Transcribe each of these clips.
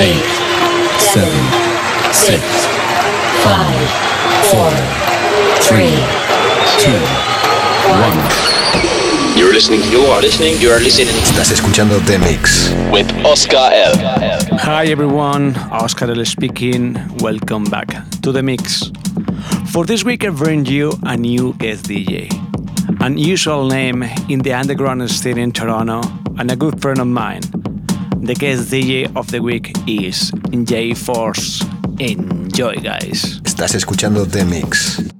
eight, seven, six, five, four, three, two, one. You're listening, you are listening, you are listening Estás escuchando The Mix. with Oscar L. Hi everyone, Oscar L speaking. Welcome back to the mix. For this week, I bring you a new guest DJ, unusual name in the underground scene in Toronto, and a good friend of mine. The guest DJ of the week is J Force. Enjoy, guys. Estás escuchando The Mix.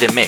Listening. The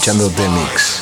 escuchando The Mix.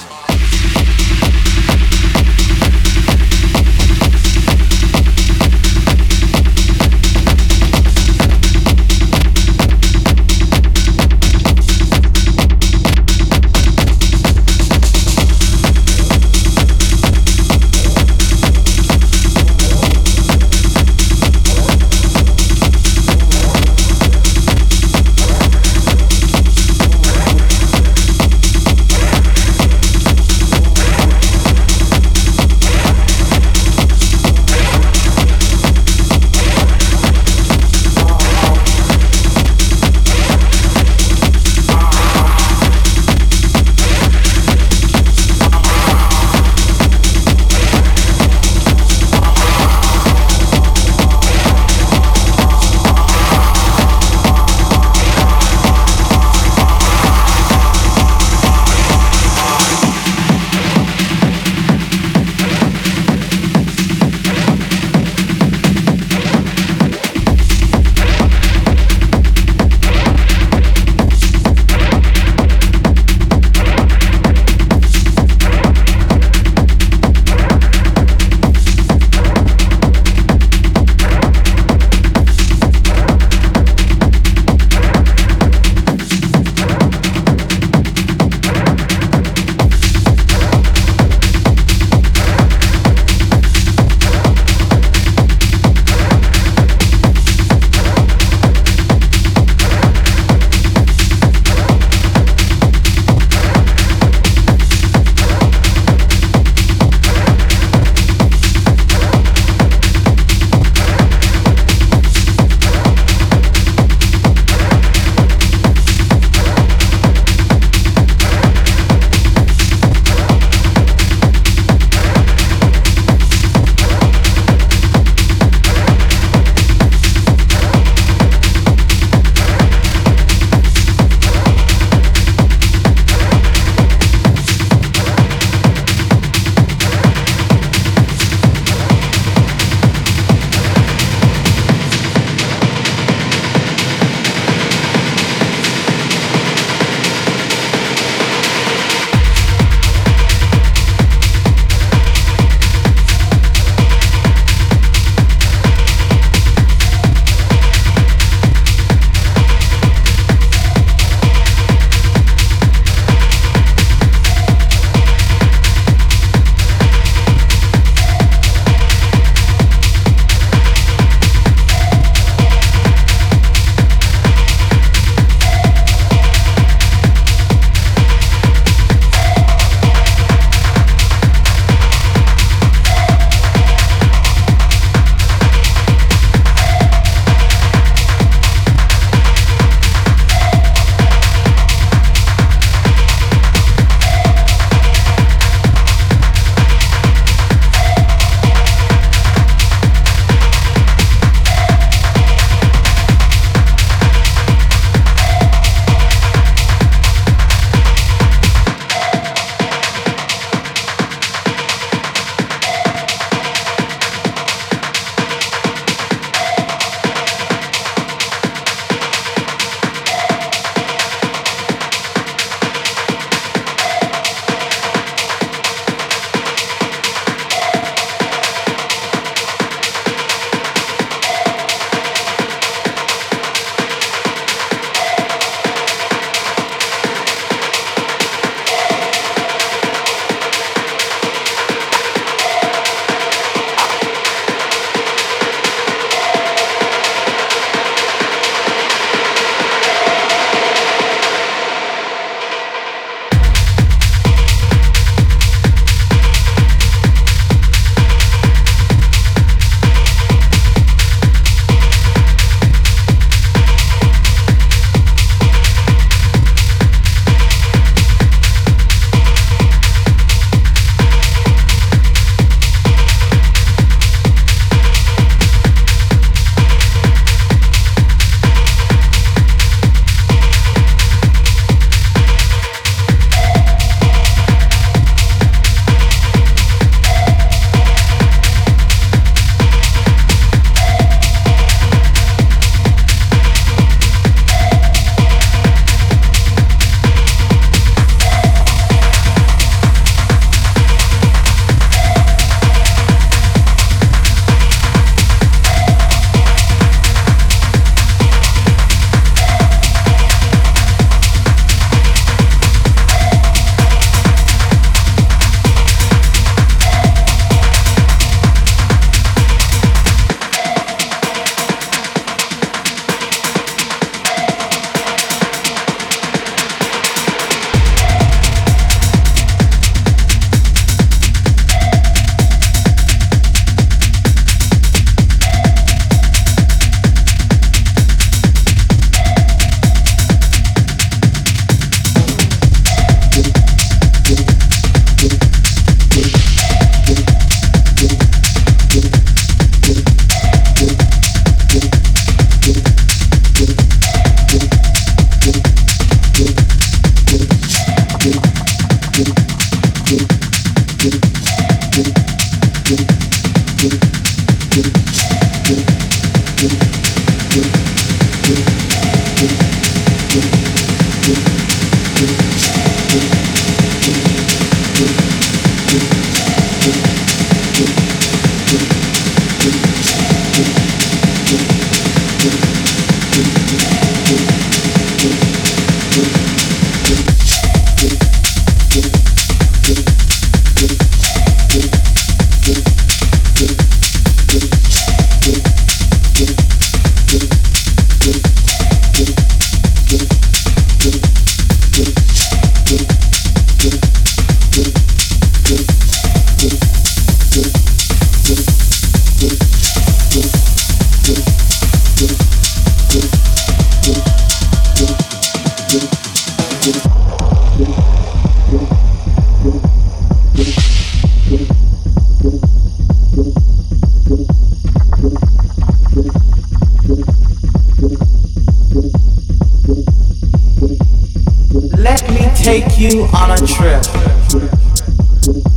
You on a trip.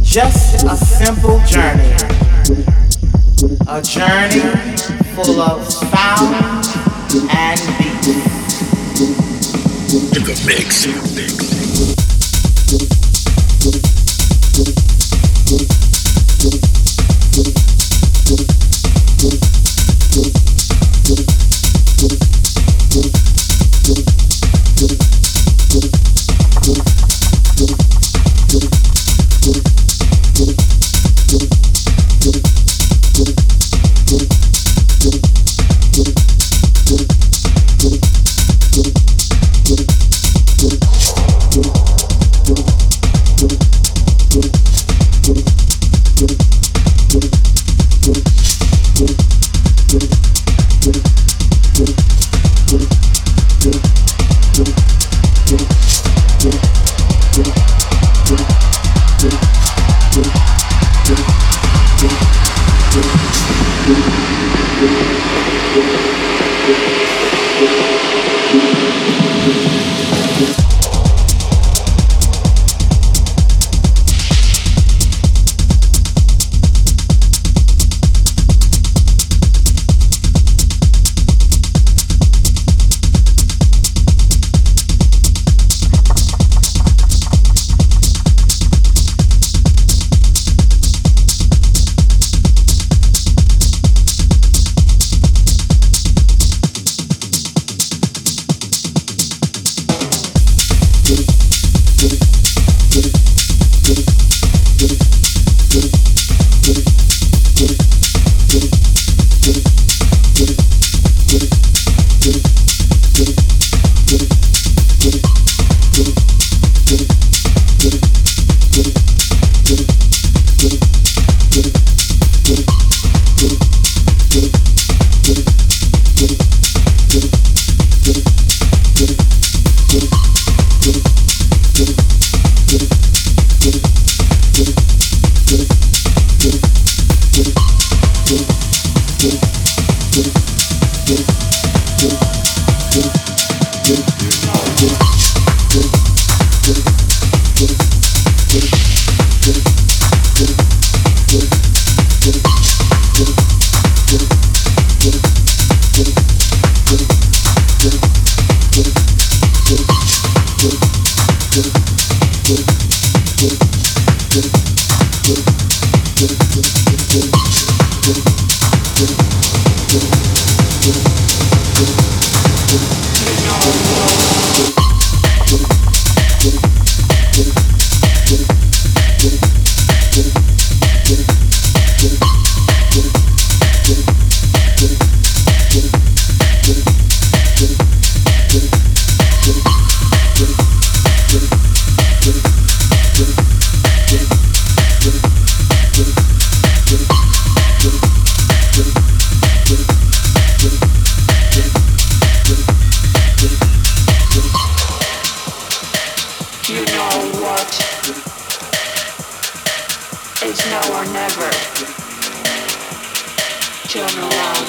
Just a simple journey. A journey full of sound and beat. In the mix. journal now.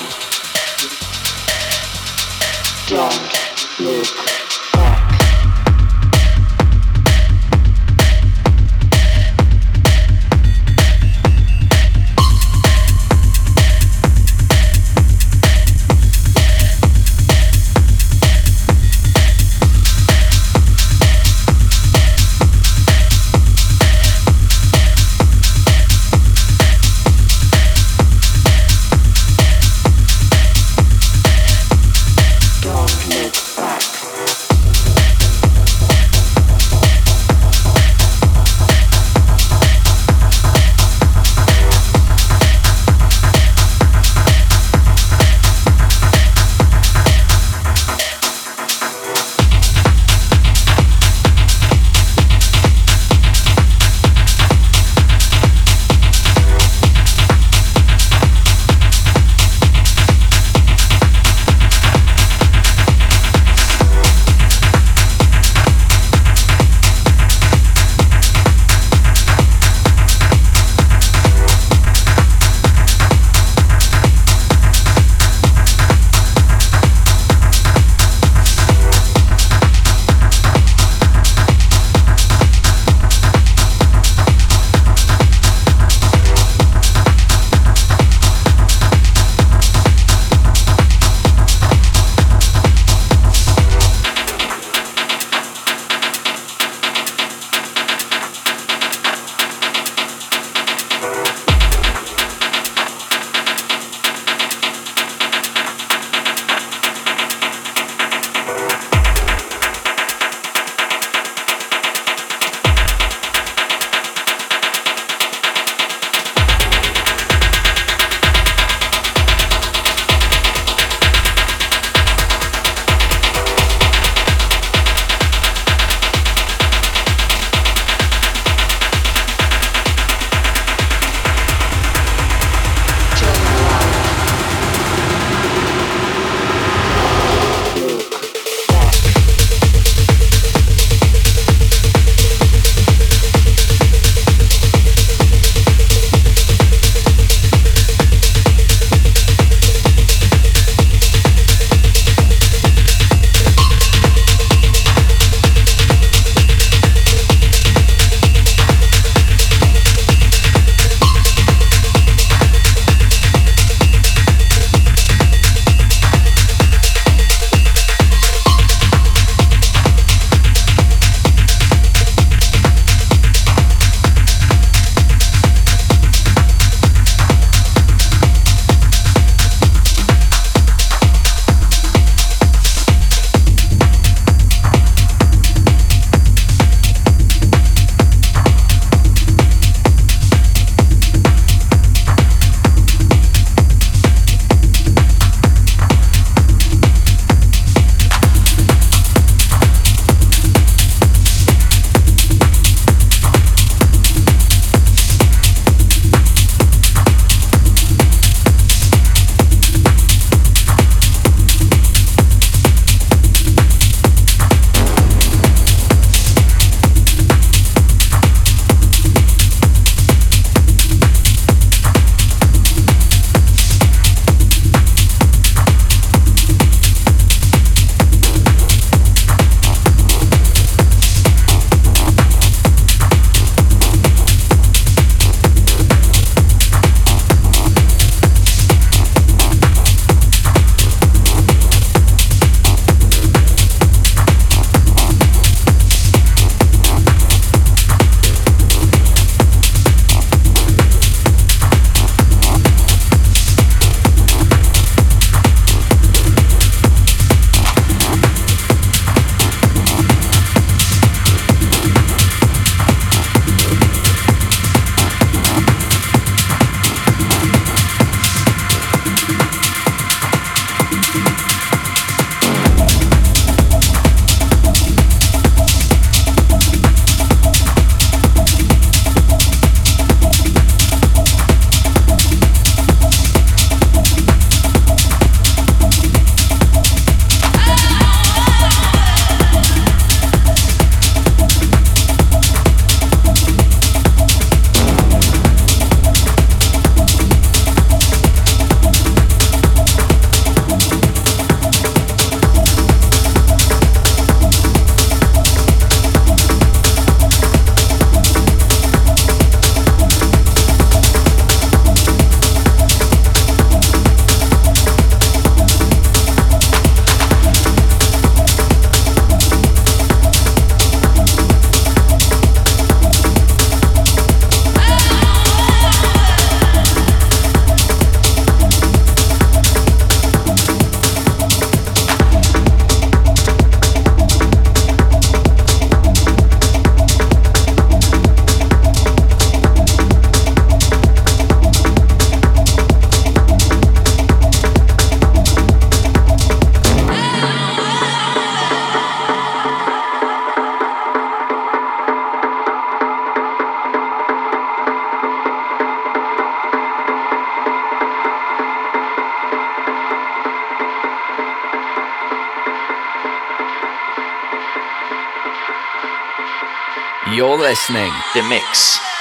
Listening. The Mix.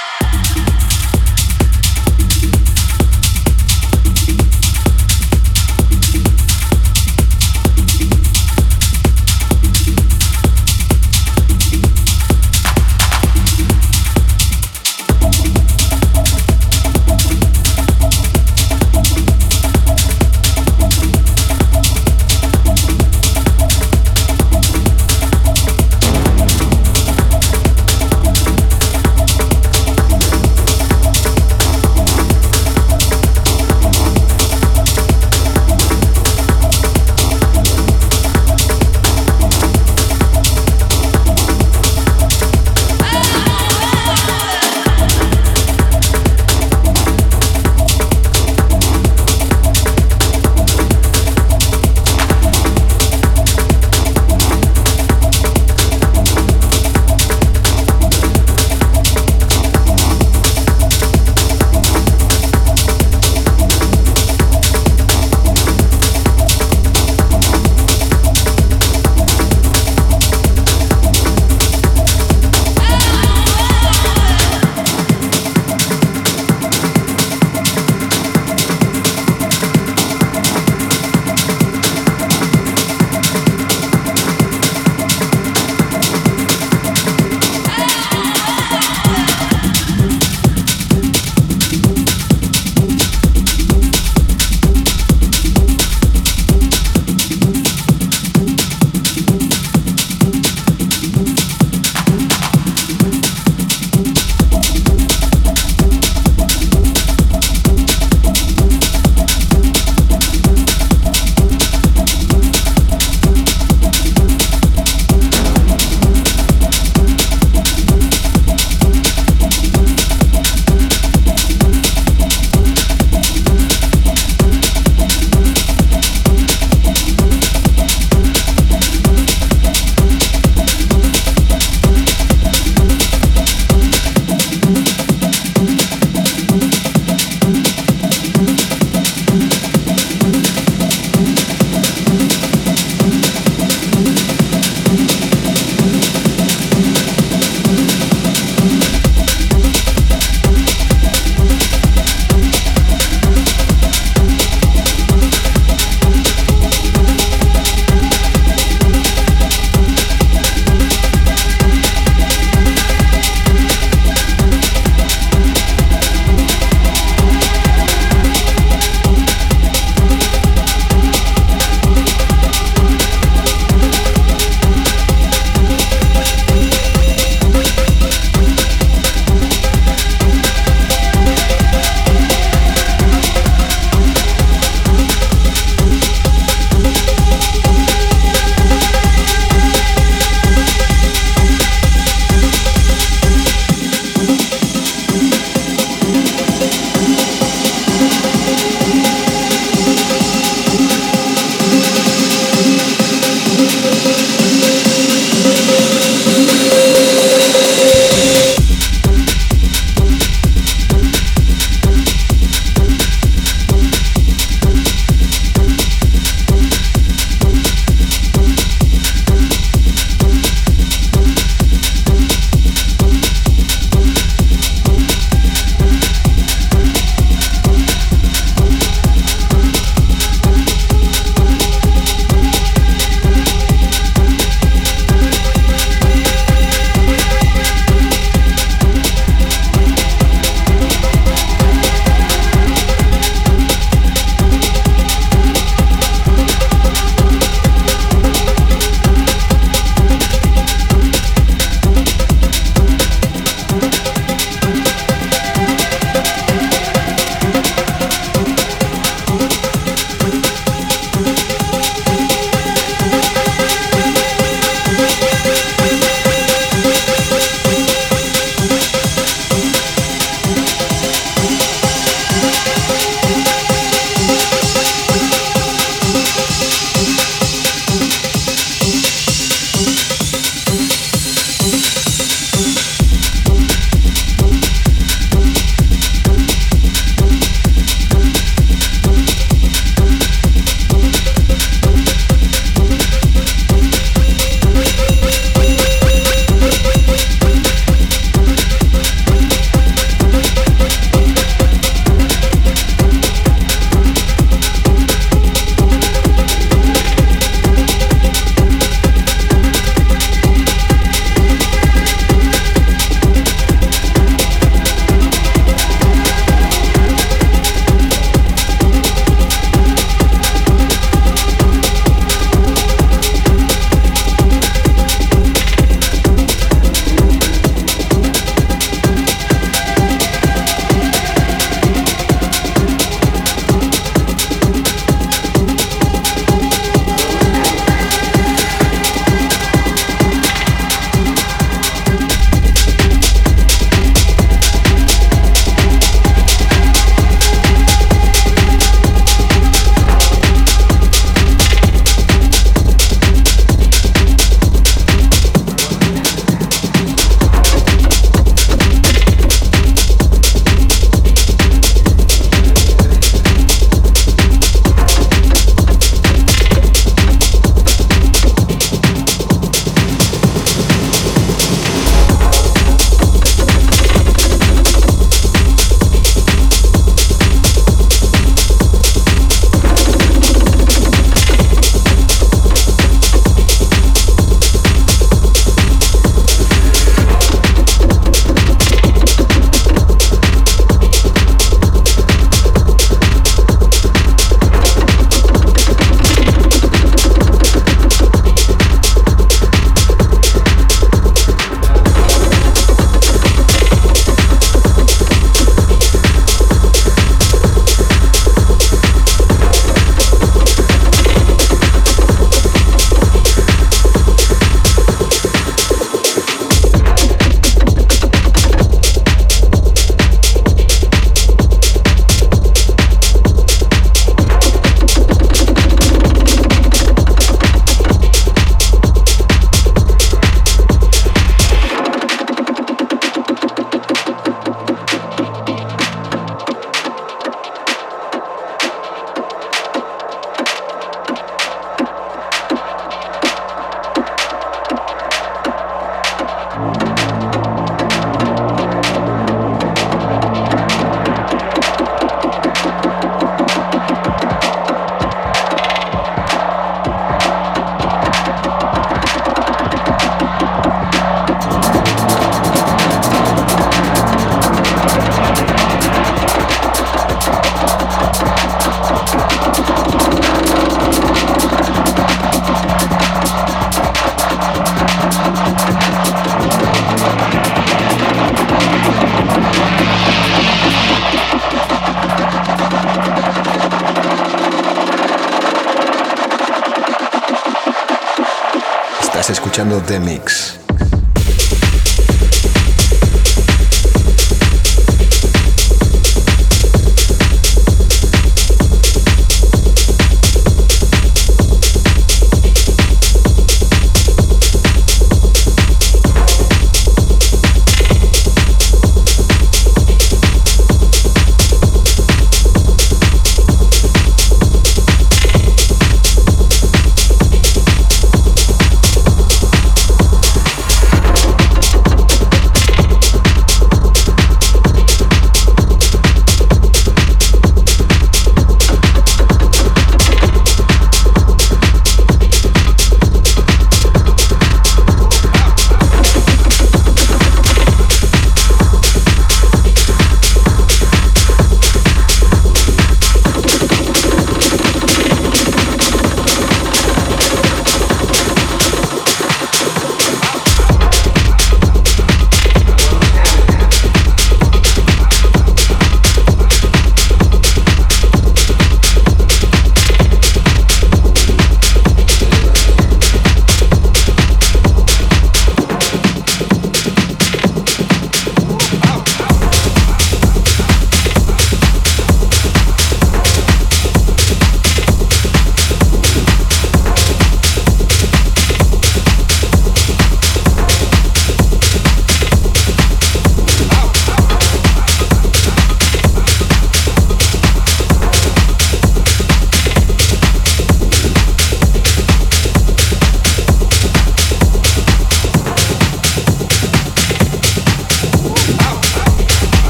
Mix.